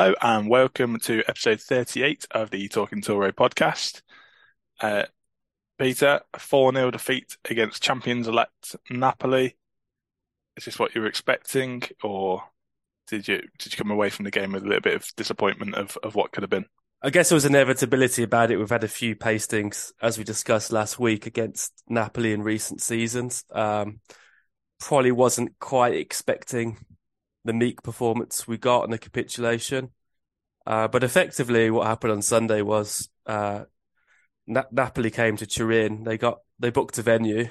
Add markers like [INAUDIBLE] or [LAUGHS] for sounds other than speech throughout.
Hello and welcome to episode 38 of the Talking Toro podcast. Uh, Peter, 4 0 defeat against champions elect Napoli. Is this what you were expecting, or did you did you come away from the game with a little bit of disappointment of, of what could have been? I guess there was inevitability about it. We've had a few pastings, as we discussed last week, against Napoli in recent seasons. Um, probably wasn't quite expecting the meek performance we got and the capitulation. Uh, but effectively, what happened on Sunday was uh, Na- Napoli came to Turin. They got they booked a venue.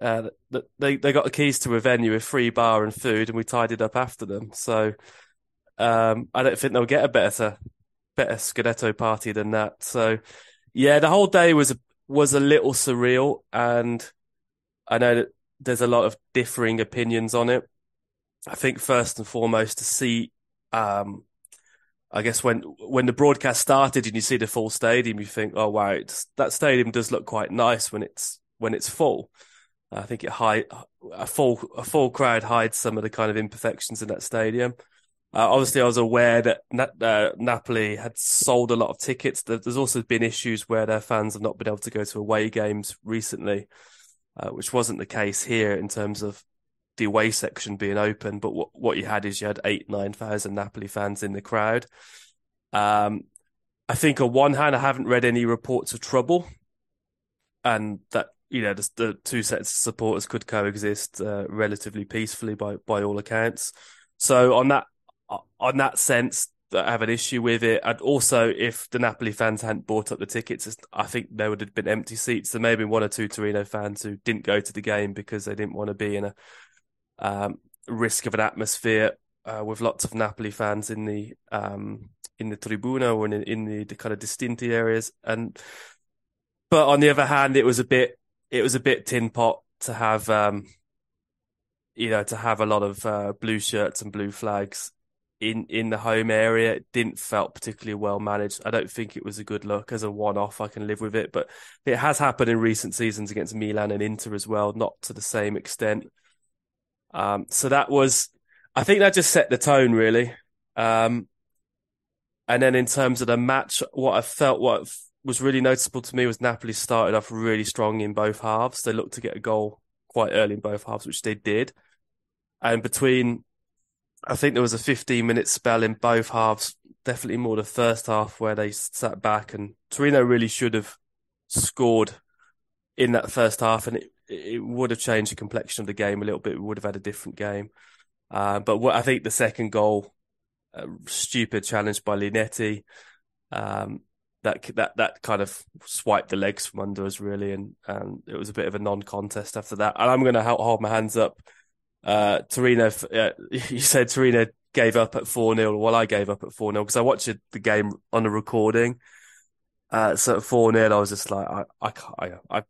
Uh, they they got the keys to a venue with free bar and food, and we tidied up after them. So um, I don't think they'll get a better better Scudetto party than that. So yeah, the whole day was a, was a little surreal, and I know that there's a lot of differing opinions on it. I think first and foremost to see, um, I guess when when the broadcast started and you see the full stadium, you think, oh wow, that stadium does look quite nice when it's when it's full. I think it hide a full a full crowd hides some of the kind of imperfections in that stadium. Uh, obviously, I was aware that Na- uh, Napoli had sold a lot of tickets. There's also been issues where their fans have not been able to go to away games recently, uh, which wasn't the case here in terms of the away section being open, but what, what you had is you had eight, 9,000 Napoli fans in the crowd. Um, I think on one hand, I haven't read any reports of trouble and that, you know, the, the two sets of supporters could coexist uh, relatively peacefully by, by all accounts. So on that, on that sense, I have an issue with it. And also, if the Napoli fans hadn't bought up the tickets, I think there would have been empty seats. There may have been one or two Torino fans who didn't go to the game because they didn't want to be in a um, risk of an atmosphere uh, with lots of Napoli fans in the um, in the tribuna or in, in the, the kind of distinti areas. And but on the other hand, it was a bit it was a bit tin pot to have um, you know to have a lot of uh, blue shirts and blue flags in in the home area. It didn't felt particularly well managed. I don't think it was a good look as a one off. I can live with it, but it has happened in recent seasons against Milan and Inter as well, not to the same extent. Um, so that was, I think that just set the tone really. Um, and then in terms of the match, what I felt, what was really noticeable to me was Napoli started off really strong in both halves. They looked to get a goal quite early in both halves, which they did. And between, I think there was a 15 minute spell in both halves, definitely more the first half where they sat back and Torino really should have scored in that first half. And it, it would have changed the complexion of the game a little bit. We would have had a different game. Uh, but what I think the second goal, stupid challenge by Linetty, um, that that that kind of swiped the legs from under us really, and and it was a bit of a non-contest after that. And I'm going to hold my hands up. Uh, Torino, uh, [LAUGHS] you said Torino gave up at 4 0. Well, I gave up at 4 0 because I watched the game on the recording. Uh, so at 4 0, I was just like, I, I, I, I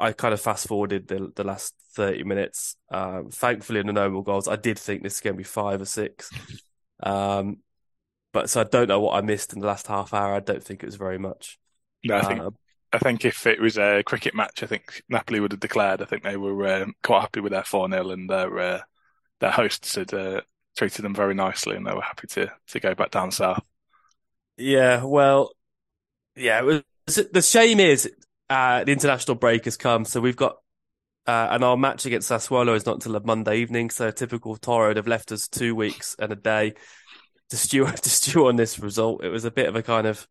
I kind of fast forwarded the the last thirty minutes. Um, thankfully, in the normal goals, I did think this is going to be five or six. Um, but so I don't know what I missed in the last half hour. I don't think it was very much. No, I think um, I think if it was a cricket match, I think Napoli would have declared. I think they were um, quite happy with their four 0 and their uh, their hosts had uh, treated them very nicely, and they were happy to to go back down south. Yeah, well, yeah. It Was, the shame is uh, the international break has come, so we've got uh, and our match against Sassuolo is not until Monday evening. So typical Toro, they've left us two weeks and a day to stew [LAUGHS] to stew on this result. It was a bit of a kind of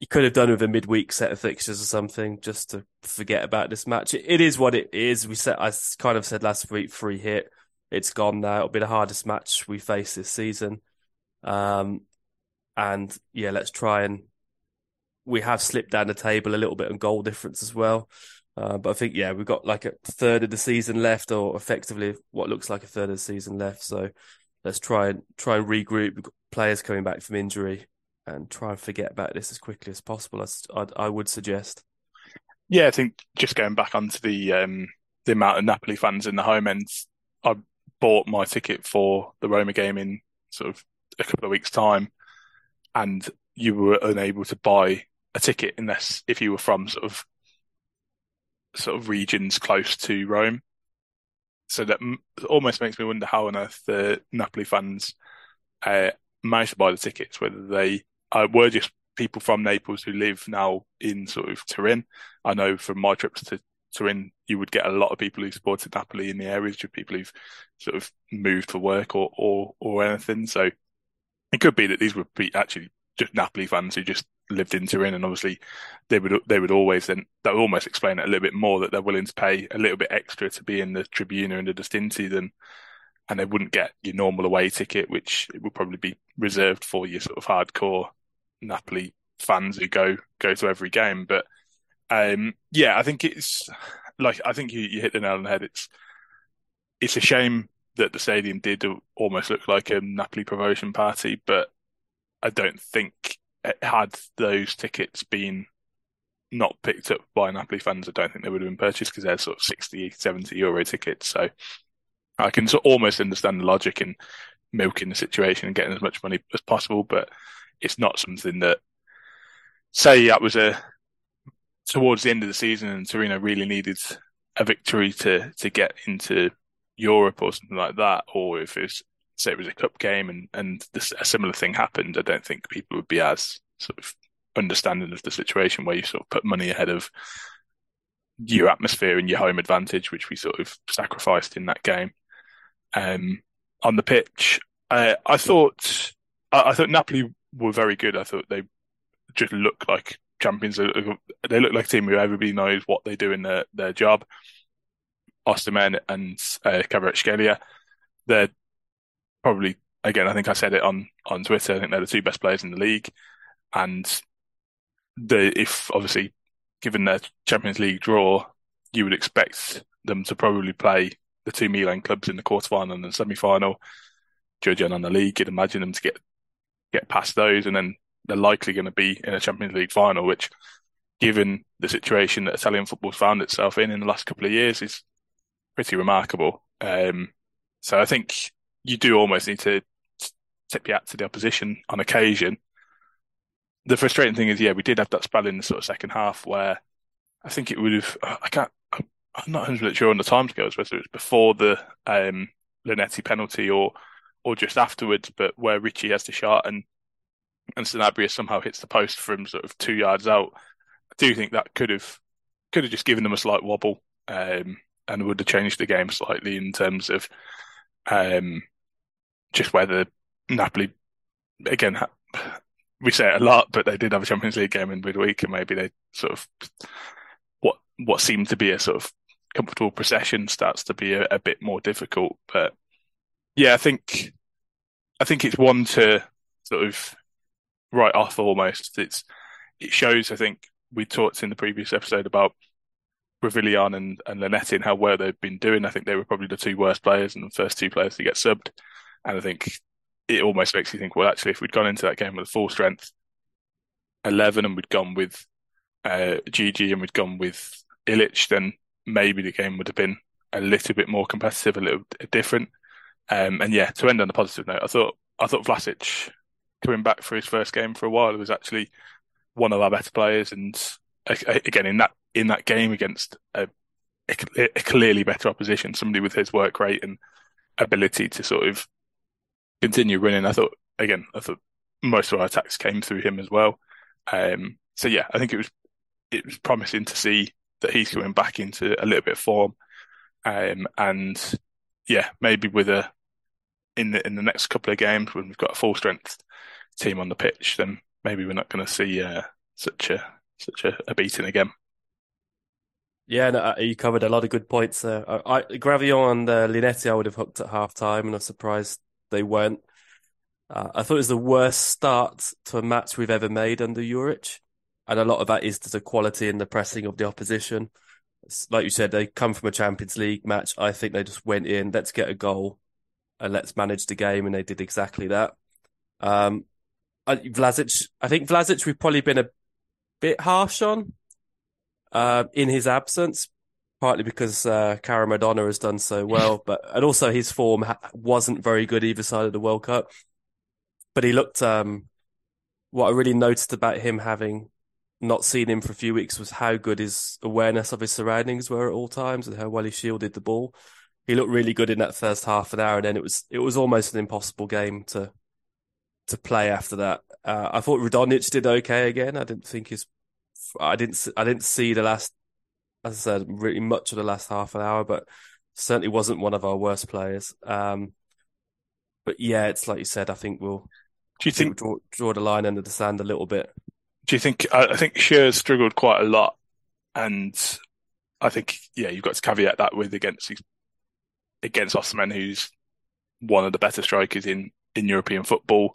you could have done with a midweek set of fixtures or something just to forget about this match. it, it is what it is. We said I kind of said last week, free hit. It's gone now. It'll be the hardest match we face this season. Um, and yeah, let's try and we have slipped down the table a little bit on goal difference as well. Uh, but I think, yeah, we've got like a third of the season left, or effectively what looks like a third of the season left. So let's try and try and regroup. Players coming back from injury, and try and forget about this as quickly as possible. I, I would suggest. Yeah, I think just going back onto the um, the amount of Napoli fans in the home end, I bought my ticket for the Roma game in sort of a couple of weeks' time, and you were unable to buy a ticket unless if you were from sort of sort of regions close to Rome. So that almost makes me wonder how on earth the Napoli fans uh, managed to buy the tickets, whether they uh, were just people from Naples who live now in sort of Turin. I know from my trips to Turin, you would get a lot of people who supported Napoli in the areas, just people who've sort of moved for work or or or anything. So it could be that these would be actually just Napoli fans who just lived in Turin, and obviously they would they would always then that would almost explain it a little bit more that they're willing to pay a little bit extra to be in the Tribuna and the Distinti than and they wouldn't get your normal away ticket, which it would probably be reserved for your sort of hardcore Napoli fans who go go to every game. But um, yeah, I think it's like I think you, you hit the nail on the head. It's it's a shame that the stadium did almost look like a Napoli promotion party, but I don't think had those tickets been not picked up by Napoli fans, I don't think they would have been purchased because they're sort of 60, 70 euro tickets. So I can sort of almost understand the logic in milking the situation and getting as much money as possible, but it's not something that, say, that was a towards the end of the season and Torino really needed a victory to to get into Europe or something like that, or if it was say it was a cup game and and this, a similar thing happened, I don't think people would be as sort of understanding of the situation where you sort of put money ahead of your atmosphere and your home advantage, which we sort of sacrificed in that game. Um, on the pitch, uh, I thought I, I, thought Napoli were very good. I thought they just looked like champions. They look like a team who everybody knows what they do in their their job. Osimhen and uh, Kvaratskhelia, they're probably again. I think I said it on on Twitter. I think they're the two best players in the league, and the if obviously given their Champions League draw, you would expect them to probably play the two Milan clubs in the quarterfinal and the semi-final. Judging on the league, you'd imagine them to get get past those, and then they're likely going to be in a Champions League final, which, given the situation that Italian football's found itself in in the last couple of years, is pretty remarkable. Um, so I think you do almost need to tip your hat to the opposition on occasion. The frustrating thing is, yeah, we did have that spell in the sort of second half where I think it would have. I can't. I'm not 100 sure on the timescales whether it was before the um, Linetty penalty or or just afterwards, but where Ricci has the shot and and Sanabria somehow hits the post from sort of two yards out. I do think that could have could have just given them a slight wobble um, and would have changed the game slightly in terms of um, just whether Napoli again we say it a lot, but they did have a Champions League game in midweek, and maybe they sort of what what seemed to be a sort of comfortable procession starts to be a, a bit more difficult. But yeah, I think I think it's one to sort of write off almost. It's it shows. I think we talked in the previous episode about Gravillon and, and Linetty and how well they've been doing. I think they were probably the two worst players and the first two players to get subbed. And I think it almost makes you think, well, actually, if we'd gone into that game with a full strength 11 and we'd gone with uh, Djidji and we'd gone with Ilić, then maybe the game would have been a little bit more competitive, a little different. Um, and yeah, to end on a positive note, I thought I thought Vlasic coming back for his first game for a while was actually one of our better players, and again in that in that game against a, a, clearly better opposition, somebody with his work rate and ability to sort of continue running. I thought again, I thought most of our attacks came through him as well. Um, so yeah, I think it was it was promising to see that he's coming back into a little bit of form, um, and yeah, maybe with a in the in the next couple of games when we've got a full strength team on the pitch, then maybe we're not going to see uh, such a such a, a beating again. Yeah, no, uh, you covered a lot of good points there. I, I Gravillon and uh, Linetty I would have hooked at half time, and I'm surprised they weren't. Uh, I thought it was the worst start to a match we've ever made under Juric. And a lot of that is to the quality and the pressing of the opposition. Like you said, they come from a Champions League match. I think they just went in, let's get a goal and let's manage the game. And they did exactly that. Um, Vlasic, I think Vlasic, we've probably been a bit harsh on uh, in his absence, partly because uh, Madonna has done so well, [LAUGHS] but and also his form ha- wasn't very good either side of the World Cup. But he looked. Um, what I really noticed about him having not seen him for a few weeks was how good his awareness of his surroundings were at all times and how well he shielded the ball. He looked really good in that first half an hour, and then it was it was almost an impossible game to to play after that. Uh, I thought Radonjic did okay again. I didn't think his, I didn't, I didn't see the last, as I said, really much of the last half an hour, but certainly wasn't one of our worst players. Um, but yeah, it's like you said. I think we'll. Do you think, we'll draw, draw the line under the sand a little bit? Do you think? I, I think Schuurs struggled quite a lot, and I think yeah, you've got to caveat that with against against Osimhen, who's one of the better strikers in in European football.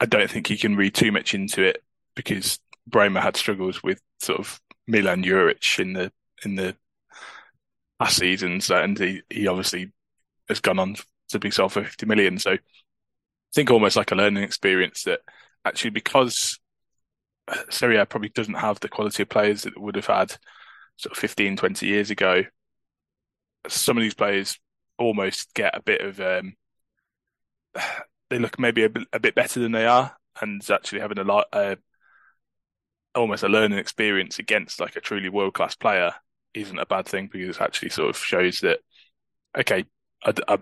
I don't think you can read too much into it because Bremer had struggles with sort of Milan Juric in the in the past seasons, and he, he obviously has gone on to be sold for 50 million. So I think almost like a learning experience that actually because Serie A probably doesn't have the quality of players that would have had sort of 15, 20 years ago, some of these players almost get a bit of um, [SIGHS] they look maybe a bit, a bit better than they are, and actually having a lot, uh, almost a learning experience against like a truly world class player isn't a bad thing because it actually sort of shows that okay, I, I,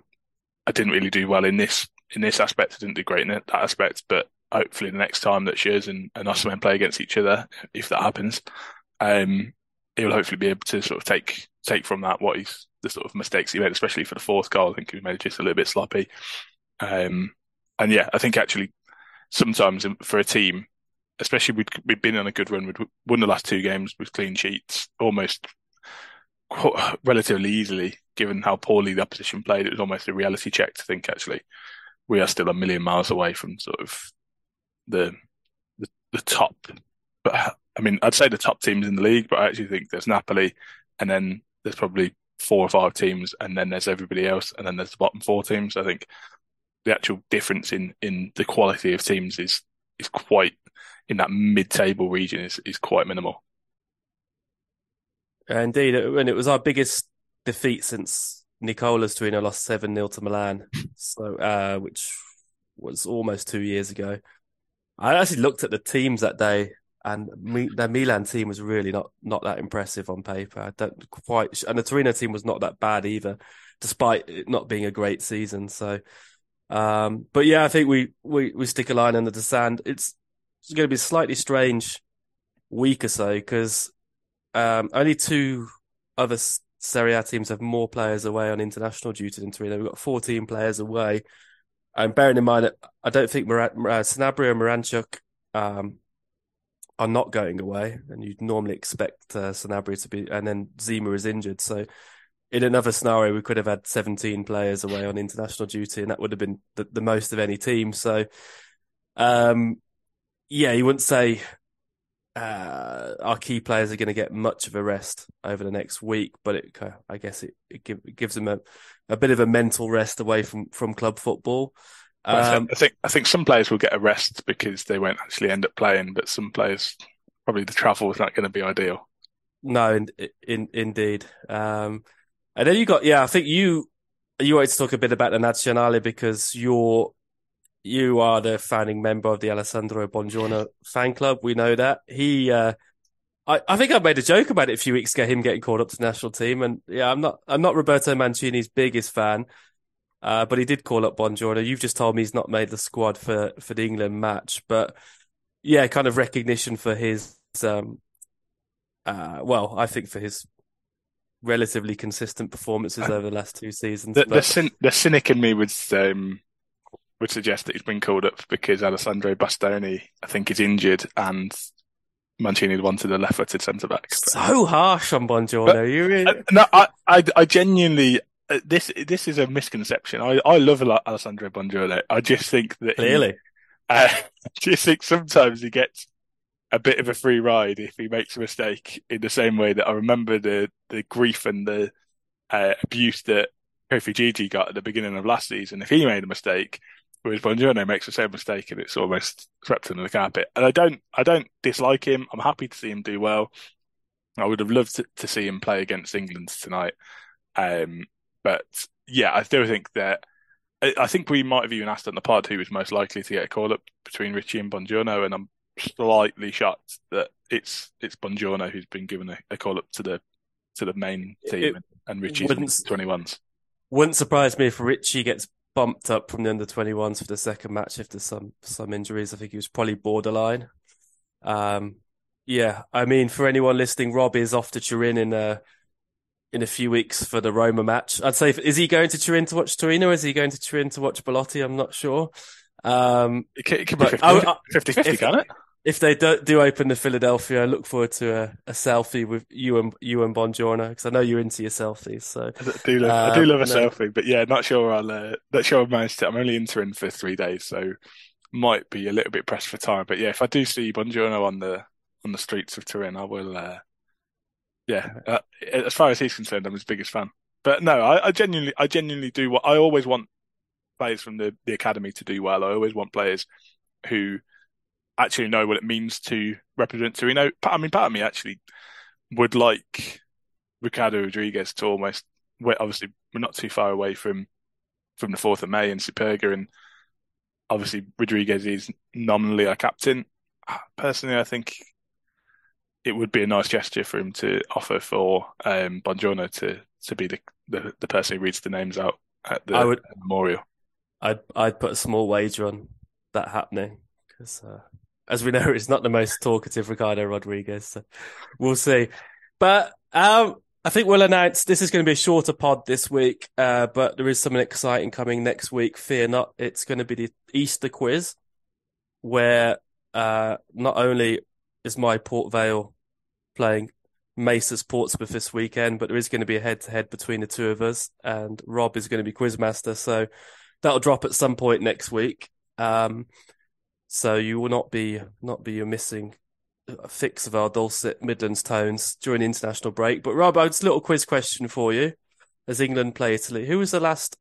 I, didn't really do well in this in this aspect. I didn't do great in that aspect, but hopefully the next time that Schuurs and, and Osimhen play against each other, if that happens, um, he'll hopefully be able to sort of take take from that what he's the sort of mistakes he made, especially for the fourth goal. I think he made just a little bit sloppy. Um, and yeah, I think actually sometimes for a team, especially we'd, we've been on a good run. We'd won the last two games with clean sheets almost relatively easily, given how poorly the opposition played. It was almost a reality check to think actually we are still a million miles away from sort of the the, the top. But I mean, I'd say the top teams in the league, but I actually think there's Napoli, and then there's probably four or five teams, and then there's everybody else, and then there's the bottom four teams. I think the actual difference in in the quality of teams is is quite in that mid-table region is is quite minimal. Indeed, and it was our biggest defeat since Nicola's Torino lost seven 0 to Milan, [LAUGHS] so uh, which was almost two years ago. I actually looked at the teams that day, and me, their Milan team was really not not that impressive on paper. I don't quite, and the Torino team was not that bad either, despite it not being a great season. So, um, but yeah, I think we we we stick a line under the sand. It's, it's going to be a slightly strange week or so because um, only two other Serie A teams have more players away on international duty than Torino. We've got 14 players away. And bearing in mind, that I don't think Mar- uh, Sanabria and Miranchuk um, are not going away, and you'd normally expect uh, Sanabria to be, and then Zima is injured. So, in another scenario, we could have had 17 players away on international duty, and that would have been the, the most of any team. So, um, yeah, you wouldn't say uh, our key players are going to get much of a rest over the next week, but it, I guess it, it, give, it gives them a, a bit of a mental rest away from, from club football. Um, I think I think some players will get a rest because they won't actually end up playing, but some players probably the travel is not going to be ideal. No, in, in, indeed. Um, and then you got yeah, I think you you wanted to talk a bit about the Nazionale because you're you are the founding member of the Alessandro Buongiorno fan club. We know that he. Uh, I, I think I made a joke about it a few weeks ago, him getting called up to the national team, and yeah, I'm not I'm not Roberto Mancini's biggest fan, uh, but he did call up Buongiorno. You've just told me he's not made the squad for, for the England match, but yeah, kind of recognition for his, um, uh, well, I think for his relatively consistent performances over the last two seasons. The, but... the, cyn- the cynic in me would um, would suggest that he's been called up because Alessandro Bastoni, I think, is injured and Mancini wanted a left-footed centre back. So harsh on Buongiorno. you really... Uh, no, I, I, I genuinely uh, this this is a misconception. I, I love Alessandro Buongiorno. I just think that clearly, he, uh, [LAUGHS] I just think sometimes he gets a bit of a free ride if he makes a mistake. In the same way that I remember the the grief and the uh, abuse that Koffi Djidji got at the beginning of last season. If he made a mistake, whereas Buongiorno makes the same mistake and it's almost swept under the carpet. And I don't I don't dislike him. I'm happy to see him do well. I would have loved to, to see him play against England tonight. Um, but yeah, I still think that I think we might have even asked on the pod who was most likely to get a call up between Ricci and Buongiorno, and I'm slightly shocked that it's it's Buongiorno who's been given a, a call up to the to the main team, it, and Ricci's twenty ones. Wouldn't surprise me if Ricci gets bumped up from the under 21s for the second match after some some injuries. I think he was probably borderline. Um, yeah, I mean, for anyone listening, Rob is off to Turin in a in a few weeks for the Roma match. I'd say, is he going to Turin to watch Torino? Or is he going to Turin to watch Belotti? I'm not sure. Um, it could, it be 50 I, 50, 50 can it? If they do, do open the Filadelfia, I look forward to a, a selfie with you and you and Buongiorno because I know you're into your selfies. So I do love, um, I do love a no. selfie, but yeah, not sure I'll uh, not sure I've managed to. I'm only in Turin for three days, so might be a little bit pressed for time. But yeah, if I do see Buongiorno on the on the streets of Turin, I will. Uh, yeah, uh, as far as he's concerned, I'm his biggest fan. But no, I, I genuinely, I genuinely do what I always want players from the, the academy to do well. I always want players who actually know what it means to represent Torino. I mean, part of me actually would like Ricardo Rodriguez to almost. Obviously, we're not too far away from from the fourth of May in Superga, and obviously Rodriguez is nominally our captain. Personally, I think it would be a nice gesture for him to offer for um, Buongiorno to to be the, the, the person who reads the names out at the would, memorial. I'd I'd put a small wager on that happening because, uh, as we know, it's not the most talkative Ricardo Rodriguez. So we'll see. But um, I think we'll announce this is going to be a shorter pod this week, uh, but there is something exciting coming next week. Fear not, it's going to be the Easter quiz, where uh, not only is my Port Vale playing Mesa Portsmouth this weekend, but there is going to be a head to head between the two of us, and Rob is going to be quizmaster. So that'll drop at some point next week. Um, so you will not be not be missing a fix of our dulcet Midlands tones during the international break. But Rob, it's a little quiz question for you. As England play Italy, who was the last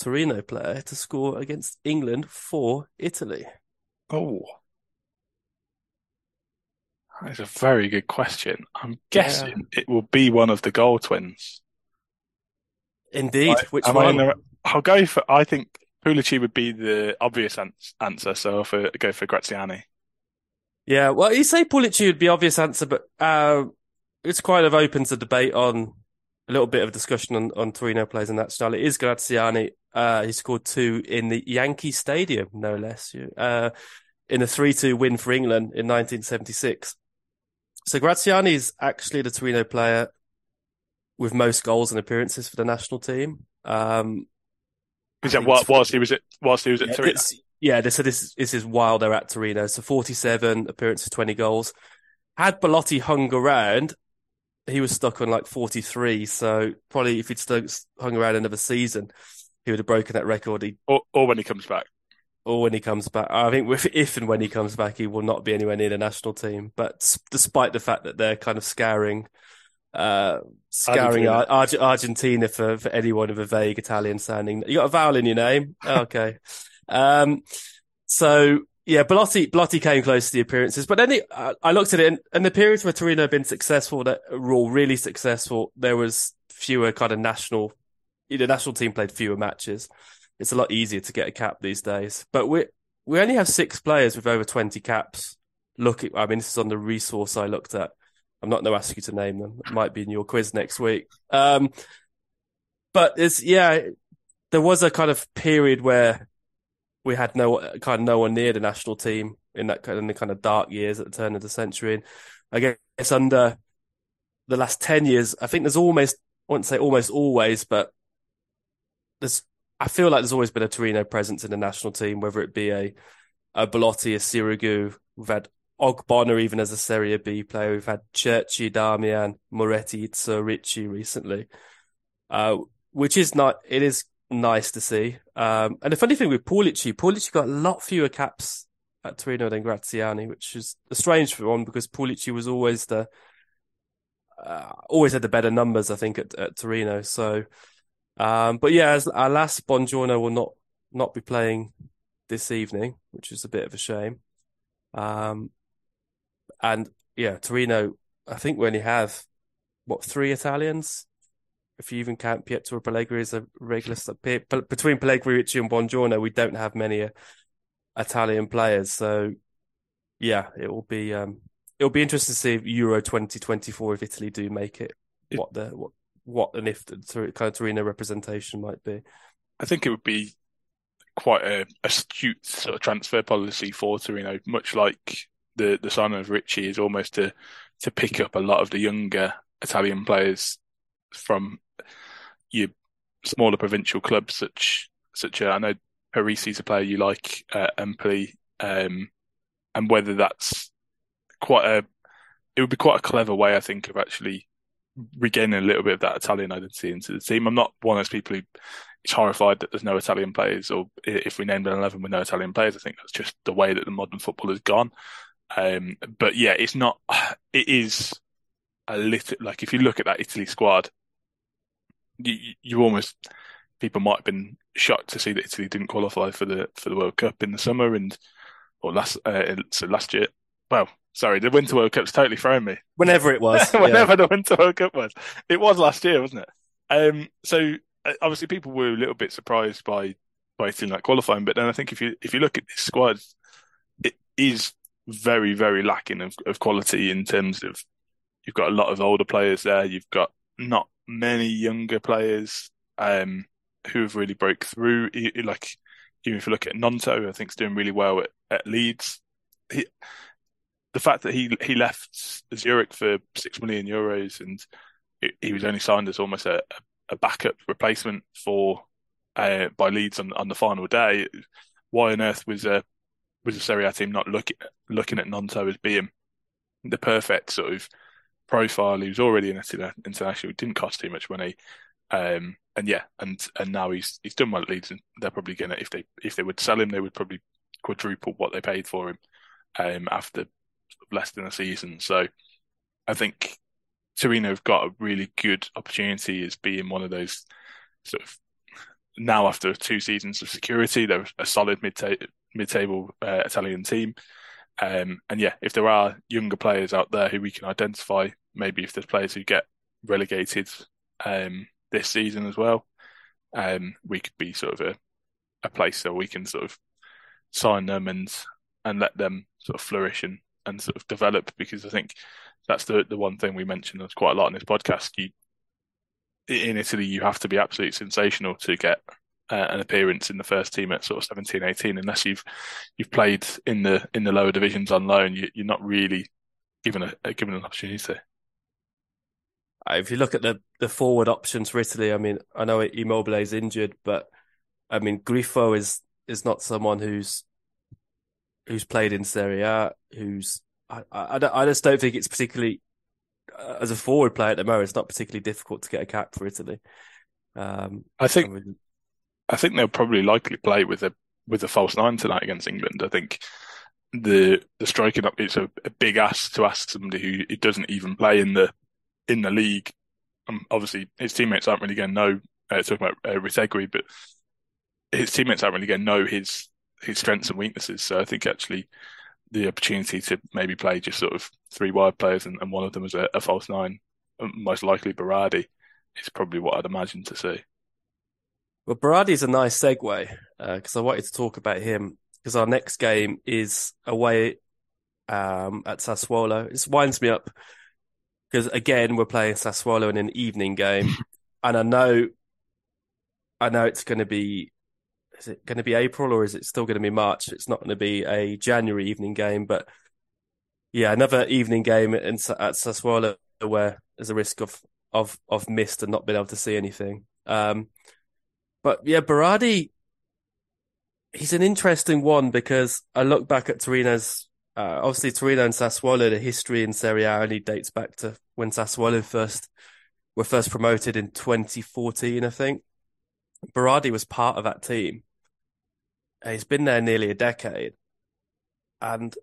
Torino player to score against England for Italy? Oh, that's a very good question. I'm guessing yeah. it will be one of the goal twins. Indeed. I, Which one? The, I'll go for. I think Pulici would be the obvious answer, so I'll go for Graziani. Yeah, well, you say Pulici would be obvious answer, but uh, it's quite of open to debate on a little bit of discussion on, on Torino players in that style. It is Graziani. Uh, he scored two in the Yankee Stadium, no less, uh, in a 3-2 win for England in 1976. So Graziani is actually the Torino player with most goals and appearances for the national team. Um, is that what whilst he was at whilst he was at yeah, Torino? Yeah, this, so this this is while they're at Torino. So 47 appearances, 20 goals. Had Belotti hung around, he was stuck on like 43. So probably if he'd stuck, hung around another season, he would have broken that record. He, or, or when he comes back. Or when he comes back. I think if, if and when he comes back, he will not be anywhere near the national team. But despite the fact that they're kind of scouring uh, scouring Ar- Ar- Argentina for, for anyone with a vague Italian sounding. You got a vowel in your name? [LAUGHS] okay. Um, so yeah, Belotti, Belotti came close to the appearances, but then he, uh, I looked at it and, and the periods where Torino had been successful, that were all really successful, there was fewer kind of national, the national team played fewer matches. It's a lot easier to get a cap these days, but we, we only have six players with over 20 caps. Look, I mean, this is on the resource I looked at. I'm not going to ask you to name them. It might be in your quiz next week. Um, but it's yeah, there was a kind of period where we had no kind of no one near the national team in that kind of, in the kind of dark years at the turn of the century. And I guess under the last ten years, I think there's almost I wouldn't say almost always, but there's I feel like there's always been a Torino presence in the national team, whether it be a a Belotti, a Sirigu. We've had Ogbonna even as a Serie B player. We've had Cerci, Darmian, Moretti, Izzo, Ricci recently, uh, which is not, it is nice to see. Um, and the funny thing with Pulici, Pulici got a lot fewer caps at Torino than Graziani, which is a strange one because Pulici was always the, uh, always had the better numbers, I think, at, at Torino. So, um, but yeah, as, alas, Buongiorno will not, not be playing this evening, which is a bit of a shame. Um, and yeah, Torino, I think we only have what three Italians, if you even count Pietro Pellegrini as a regular between Pellegrini, Ricci, and Buongiorno, we don't have many uh, Italian players. So yeah, it will be um, it'll be interesting to see if Euro 2024 if Italy do make it. it what the what what and if the kind of Torino representation might be. I think it would be quite a astute sort of transfer policy for Torino, much like the the signing of Ricci is almost to to pick up a lot of the younger Italian players from your smaller provincial clubs, such such a, I know Parisi's a player you like, uh, Empoli, um, and whether that's quite a it would be quite a clever way, I think, of actually regaining a little bit of that Italian identity into the team. I'm not one of those people who is horrified that there's no Italian players, or if we named an eleven with no Italian players, I think that's just the way that the modern football has gone. Um, but yeah, it's not. [SIGHS] It is a little like if you look at that Italy squad, you you almost people might have been shocked to see that Italy didn't qualify for the for the World Cup in the summer and or last uh, so last year. Well, sorry, the Winter World Cup's totally thrown me. Whenever it was, [LAUGHS] whenever yeah. the Winter World Cup was, it was last year, wasn't it? Um, so uh, obviously people were a little bit surprised by by Italy not qualifying, but then I think if you if you look at this squad, it is very very lacking of, of quality in terms of you've got a lot of older players there, you've got not many younger players um, who have really broke through. Like even if you look at Gnonto, I think is doing really well at, at Leeds. He, the fact that he he left Zurich for six million euros and he was only signed as almost a, a backup replacement for uh, by Leeds on on the final day. Why on earth was a was a Serie A team not looking looking at Gnonto as being the perfect sort of profile? He was already an international. Didn't cost too much money. Um, and yeah, and and now he's he's done well at Leeds, and they're probably gonna if they if they would sell him, they would probably quadruple what they paid for him um, after less than a season. So I think Torino have got a really good opportunity as being one of those sort of now after two seasons of security, they're a solid mid mid table uh, Italian team. Um, and yeah, if there are younger players out there who we can identify, maybe if there's players who get relegated um, this season as well, um, we could be sort of a, a place where we can sort of sign them and and let them sort of flourish and, and sort of develop because I think that's the the one thing we mentioned quite a lot in this podcast. You in Italy you have to be absolutely sensational to get uh, an appearance in the first team at sort of 17, 18, unless you've you've played in the in the lower divisions on loan, you, are not really given a, given an opportunity. Uh, if you look at the the forward options for Italy, I mean, I know Immobile is injured, but I mean, Grifo is is not someone who's who's played in Serie A, who's I, I, I just don't think it's particularly uh, as a forward player at the moment. It's not particularly difficult to get a cap for Italy. Um, I think I, mean, I think they'll probably likely play with a with a false nine tonight against England. I think the the striking up it's a, a big ask to ask somebody who, who doesn't even play in the in the league. Um, obviously, his teammates aren't really going to know. Uh, talking about uh, Retegui, but his teammates aren't really going to know his his strengths and weaknesses. So I think actually the opportunity to maybe play just sort of three wide players and, and one of them as a, a, false nine, um, most likely Berardi, is probably what I'd imagine to see. Well, Berardi's a nice segue because uh, I wanted to talk about him because our next game is away um, at Sassuolo. It winds me up because again we're playing Sassuolo in an evening game, [LAUGHS] and I know, I know it's going to be is it going to be April or is it still going to be March? It's not going to be a January evening game, but yeah, another evening game in, at Sassuolo where there's a risk of of of mist and not being able to see anything. Um, but yeah, Berardi, he's an interesting one because I look back at Torino's. Uh, obviously, Torino and Sassuolo, the history in Serie A only dates back to when Sassuolo first were first promoted in 2014, I think. Berardi was part of that team. He's been there nearly a decade. And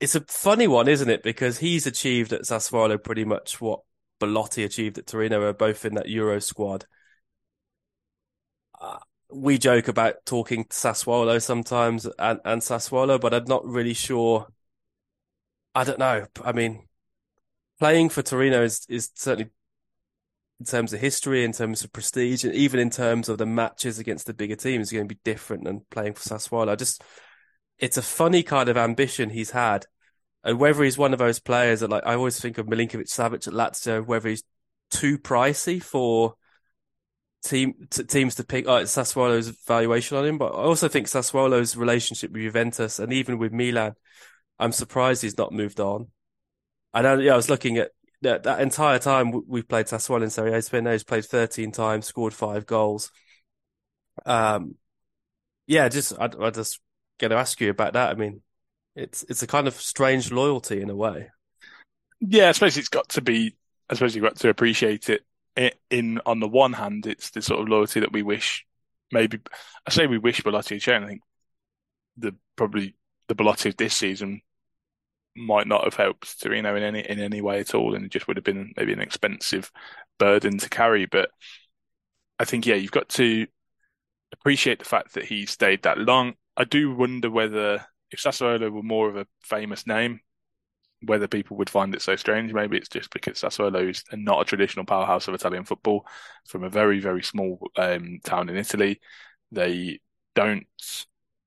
it's a funny one, isn't it? Because he's achieved at Sassuolo pretty much what Belotti achieved at Torino, are both in that Euro squad. We joke about talking Sassuolo sometimes and, and Sassuolo, but I'm not really sure. I don't know. I mean, playing for Torino is, is certainly in terms of history, in terms of prestige, and even in terms of the matches against the bigger teams, going to be different than playing for Sassuolo. Just, it's a funny kind of ambition he's had. And whether he's one of those players that, like, I always think of Milinkovic Savic at Lazio, whether he's too pricey for team t- teams to pick. Oh, Sassuolo's valuation on him, but I also think Sassuolo's relationship with Juventus and even with Milan. I'm surprised he's not moved on. I know. Yeah, I was looking at that, that entire time we've played Sassuolo in Serie A. Spinelli's played 13 times, scored five goals. Um, yeah, just I, I just going to ask you about that. I mean, it's it's a kind of strange loyalty in a way. Yeah, I suppose it's got to be. I suppose you've got to appreciate it. In on the one hand, it's the sort of loyalty that we wish. Maybe I say we wish Belotti had shown. I think the probably the Belotti of this season might not have helped Torino in any in any way at all, and it just would have been maybe an expensive burden to carry. But I think yeah, you've got to appreciate the fact that he stayed that long. I do wonder whether if Sassuolo were more of a famous name, whether people would find it so strange. Maybe it's just because Sassuolo is not a traditional powerhouse of Italian football from a very, very small um, town in Italy. They don't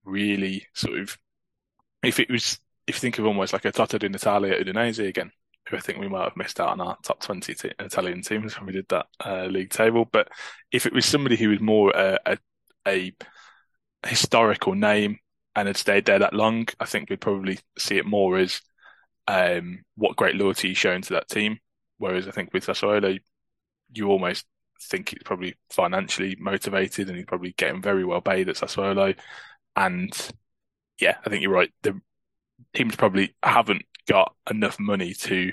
really sort of, if it was, if you think of almost like a Toto di Natale at Udinese again, who I think we might have missed out on our top 20 t- Italian teams when we did that uh, league table. But if it was somebody who was more uh, a, a historical name, and had stayed there that long, I think we'd probably see it more as um, what great loyalty he's shown to that team. Whereas I think with Sassuolo, you almost think he's probably financially motivated and he's probably getting very well paid at Sassuolo. And yeah, I think you're right. The teams probably haven't got enough money to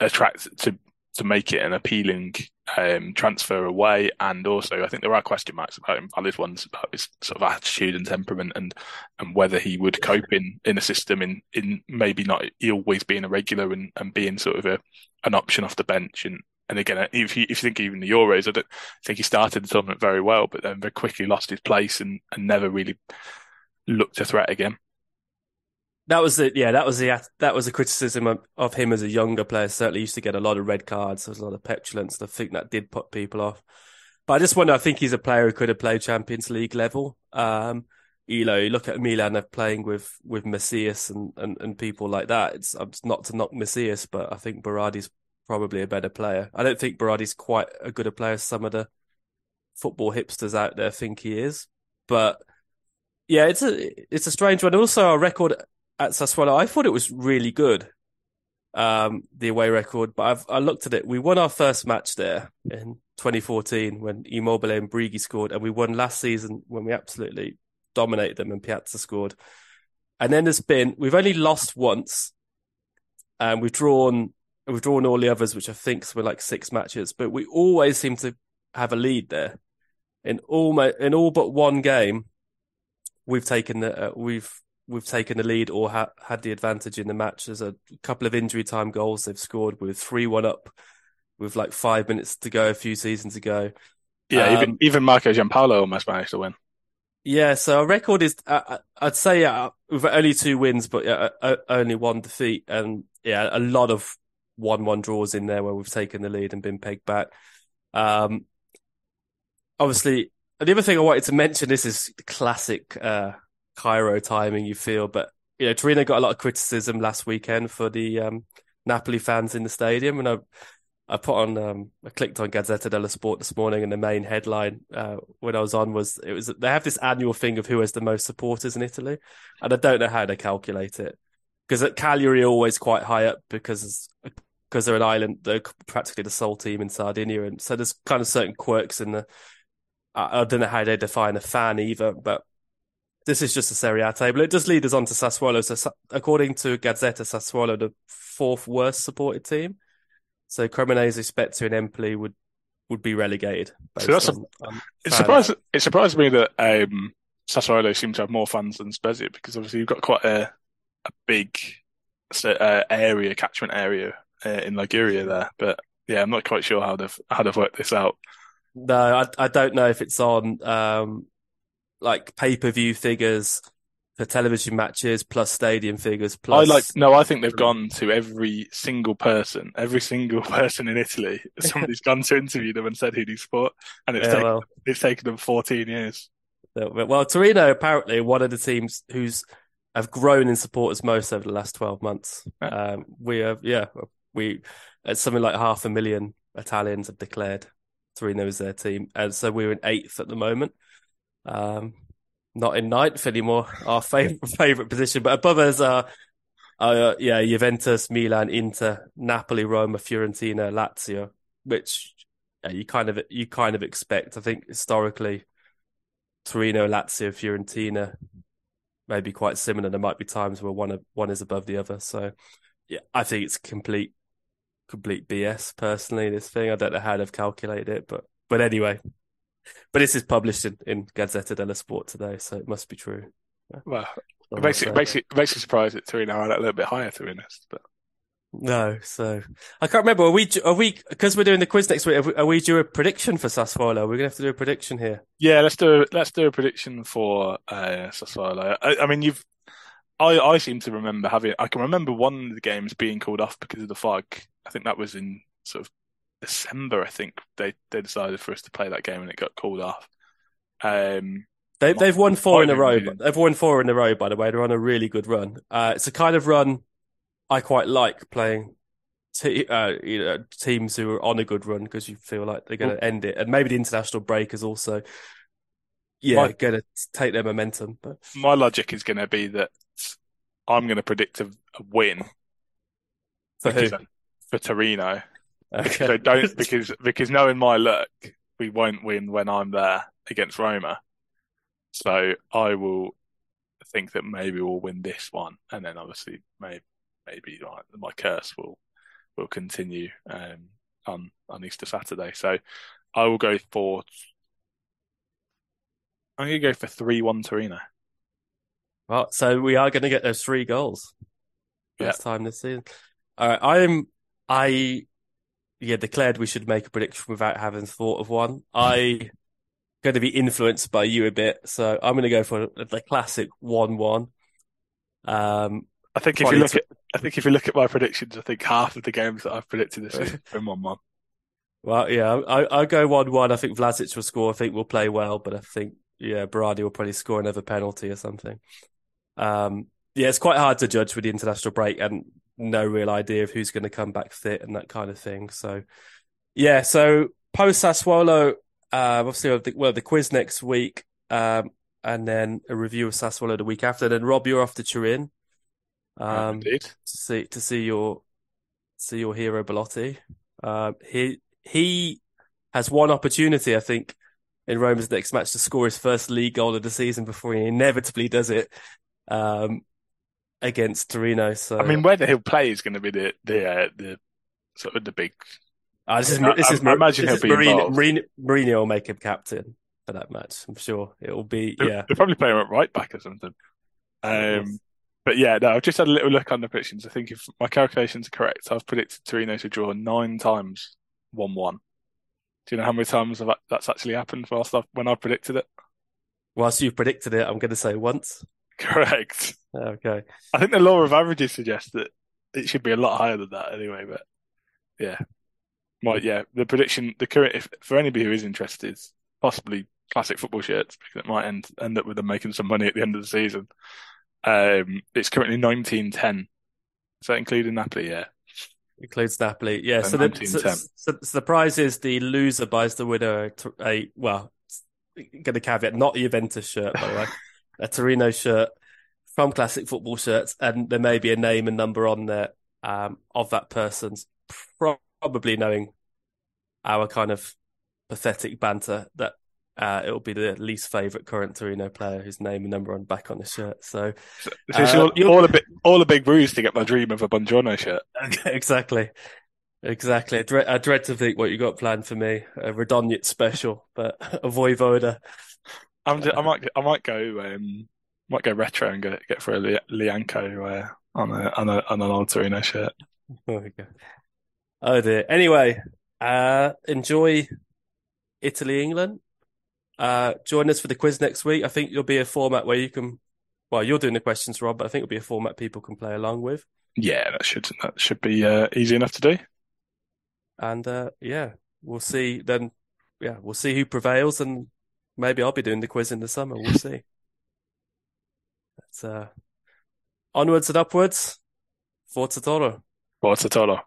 attract to to make it an appealing um, transfer away. And also, I think there are question marks about him, valid ones about his sort of attitude and temperament, and and whether he would cope in in a system in in maybe not always being a regular and, and being sort of a an option off the bench. And and again, if you if you think even the Euros, I don't think he started the tournament very well, but then very quickly lost his place and and never really looked a threat again. That was the yeah, that was the that was a criticism of, of, him as a younger player. Certainly used to get a lot of red cards. There was a lot of petulance. I think that did put people off. But I just wonder. I think he's a player who could have played Champions League level. Um, you know, you look at Milan playing with with Messias and, and, and people like that. It's, it's not to knock Messias, but I think Berardi's probably a better player. I don't think Berardi's quite a good a player as some of the football hipsters out there think he is. But yeah, it's a it's a strange one. Also, our record at Sassuolo, I thought it was really good. Um, the away record, but I've, I looked at it. We won our first match there in 2014 when Immobile and Brighi scored, and we won last season when we absolutely dominated them and Pjaca scored. And then there's been we've only lost once, and we've drawn we've drawn all the others, which I think were like six matches, but we always seem to have a lead there. In all in all but one game, we've taken the uh, we've we've taken the lead or ha- had the advantage in the match. There's a couple of injury time goals they've scored with three one up with like five minutes to go a few seasons ago. Yeah, um, even even Marco Giampaolo almost managed to win. Yeah, so our record is uh, I'd say uh, we've only two wins, but uh, uh, only one defeat, and yeah, a lot of one-one draws in there where we've taken the lead and been pegged back. Um, obviously, the other thing I wanted to mention this is classic uh, Cairo timing, you feel. But you know, Torino got a lot of criticism last weekend for the um, Napoli fans in the stadium, and I I put on um, I clicked on Gazzetta dello Sport this morning, and the main headline uh, when I was on was it was they have this annual thing of who has the most supporters in Italy, and I don't know how they calculate it because at Cagliari are always quite high up because because they're an island, they're practically the sole team in Sardinia, and so there's kind of certain quirks in the. I, I don't know how they define a fan either, but this is just a Serie A table. It does lead us on to Sassuolo. So, according to Gazzetta, Sassuolo, the fourth worst supported team. So, Cremonese, Spezia, and Empoli would would be relegated. So that's on, a, on it surprised it surprised me that um, Sassuolo seem to have more fans than Spezia because obviously you've got quite a a big uh, area catchment area uh, in Liguria there. But yeah, I'm not quite sure how they've how they've worked this out. No, I I don't know if it's on um, like pay per view figures for television matches plus stadium figures plus I like no I think they've gone to every single person every single [LAUGHS] person in Italy. [LAUGHS] Somebody's gone to interview them and said who they support and it's yeah, taken well, it's taken them 14 years. Well Torino apparently one of the teams who's have grown in supporters most over the last 12 months. Yeah. um, we have yeah we it's something like half a million Italians have declared Torino is their team, and so we're in eighth at the moment. Um, not in ninth anymore, our favorite [LAUGHS] favorite position, but above us are, uh, yeah, Juventus, Milan, Inter, Napoli, Roma, Fiorentina, Lazio, which yeah, you kind of you kind of expect. I think historically, Torino, Lazio, Fiorentina, maybe quite similar. There might be times where one one is above the other. So, yeah, I think it's complete complete BS. Personally, this thing I don't know how they've calculated it, but but anyway, but this is published in, in Gazzetta dello Sport today, so it must be true. Well, it makes it, makes it makes surprised that Torino are a little bit higher, to be honest. But no, so I can't remember. Are we? Are we? Because we're doing the quiz next week. Are we, are we due a prediction for Sassuolo? We're gonna have to do a prediction here. Yeah, let's do let's do a prediction for uh, Sassuolo. I, I mean, you've. I, I seem to remember having. I can remember one of the games being called off because of the fog. I think that was in sort of December. I think they they decided for us to play that game and it got called off. Um, they, they've won four in a row. They've won four in a row, by the way. They're on a really good run. Uh, it's a kind of run I quite like playing te- uh, you know, teams who are on a good run because you feel like they're going to end it, and maybe the international break is also, yeah, going to take their momentum. But my logic is going to be that I'm going to predict a, a win for who? For Torino. Okay. I don't [LAUGHS] because because knowing my luck, we won't win when I'm there against Roma. So I will think that maybe we'll win this one, and then obviously maybe maybe like, my curse will will continue um, on on Easter Saturday. So I will go for. I'm going to go for three one Torino. Well, so we are going to get those three goals first yeah. time this season. All right, I'm I yeah declared we should make a prediction without having thought of one. I [LAUGHS] going to be influenced by you a bit, so I'm going to go for the classic one-one. Um, I think if you look at I think if you look at my predictions, I think half of the games that I've predicted this season have been one-one. Well, yeah, I I go one-one. I think Vlasic will score. I think we'll play well, but I think yeah, Berardi will probably score another penalty or something. Um, yeah, it's quite hard to judge with the international break and no real idea of who's going to come back fit and that kind of thing. So, yeah, so post Sassuolo, uh, obviously, the, well, the quiz next week, um, and then a review of Sassuolo the week after. Then Rob, you're off to Turin um, Indeed. to see to see your see your hero Belotti. Uh, he he has one opportunity, I think, in Roma's next match to score his first league goal of the season before he inevitably does it um, against Torino. So I mean, whether he'll play is going to be the the uh, the sort of the big. Uh, this is this is I, I imagine he'll be Mourinho, Mourinho, Mourinho will make him captain for that match. I'm sure it will be. Yeah, they'll probably play him at right back or something. Um, but yeah, no, I've just had a little look on the predictions. I think if my calculations are correct, I've predicted Torino to draw nine times one-one. Do you know how many times that's actually happened whilst I've, when I predicted it? Whilst you've predicted it, I'm going to say once. [LAUGHS] Correct. Okay. I think the law of averages suggests that it should be a lot higher than that anyway. But yeah, my yeah, the prediction, the current, if for anybody who is interested, possibly classic football shirts because it might end end up with them making some money at the end of the season. Um, it's currently nineteen ten. Is that including Napoli? Yeah. Includes Napoli, yeah. So, so, the, so, so, so, the prize is the loser buys the winner a, well, get a caveat, not a Juventus shirt, by the way, [LAUGHS] a Torino shirt from Classic Football Shirts, and there may be a name and number on there um, of that person's, probably knowing our kind of pathetic banter that uh, it'll be the least favourite current Torino player whose name and number on back on the shirt. So, so, so uh, all, all, a bit, all a big bruise to get my dream of a Buongiorno shirt. [LAUGHS] exactly, exactly. I dread, I dread, to think what you got planned for me. A Radonjic special, but [LAUGHS] a Vojvoda. I'm just, I might, I might go, um, might go retro and get get for a Lianco uh, on a on a on an old Torino shirt. Oh, oh dear. Anyway, uh, enjoy Italy England uh, join us for the quiz next week. I think there'll be a format where you can, well, you're doing the questions, Rob, but I think it'll be a format people can play along with. Yeah, that should that should be uh, easy enough to do. And uh, yeah, we'll see then. Yeah, we'll see who prevails, and maybe I'll be doing the quiz in the summer. We'll see. That's uh, onwards and upwards. Forza Toro. Forza Toro.